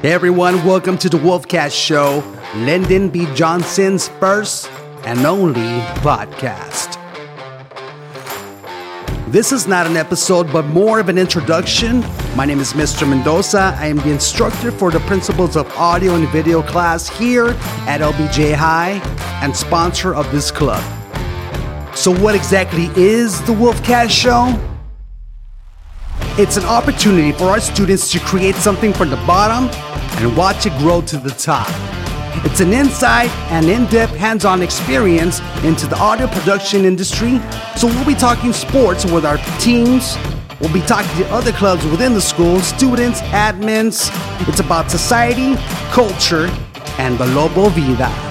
Hey everyone, welcome to the Wolfcast Show, Lyndon B. Johnson's first and only podcast. This is not an episode, but more of an introduction. My name is Mr. Mendoza. I am the instructor for the Principles of Audio and Video class here at LBJ High and sponsor of this club. So, what exactly is the Wolfcast Show? It's an opportunity for our students to create something from the bottom and watch it grow to the top. It's an inside and in depth hands on experience into the audio production industry. So, we'll be talking sports with our teams. We'll be talking to other clubs within the school, students, admins. It's about society, culture, and the Lobo Vida.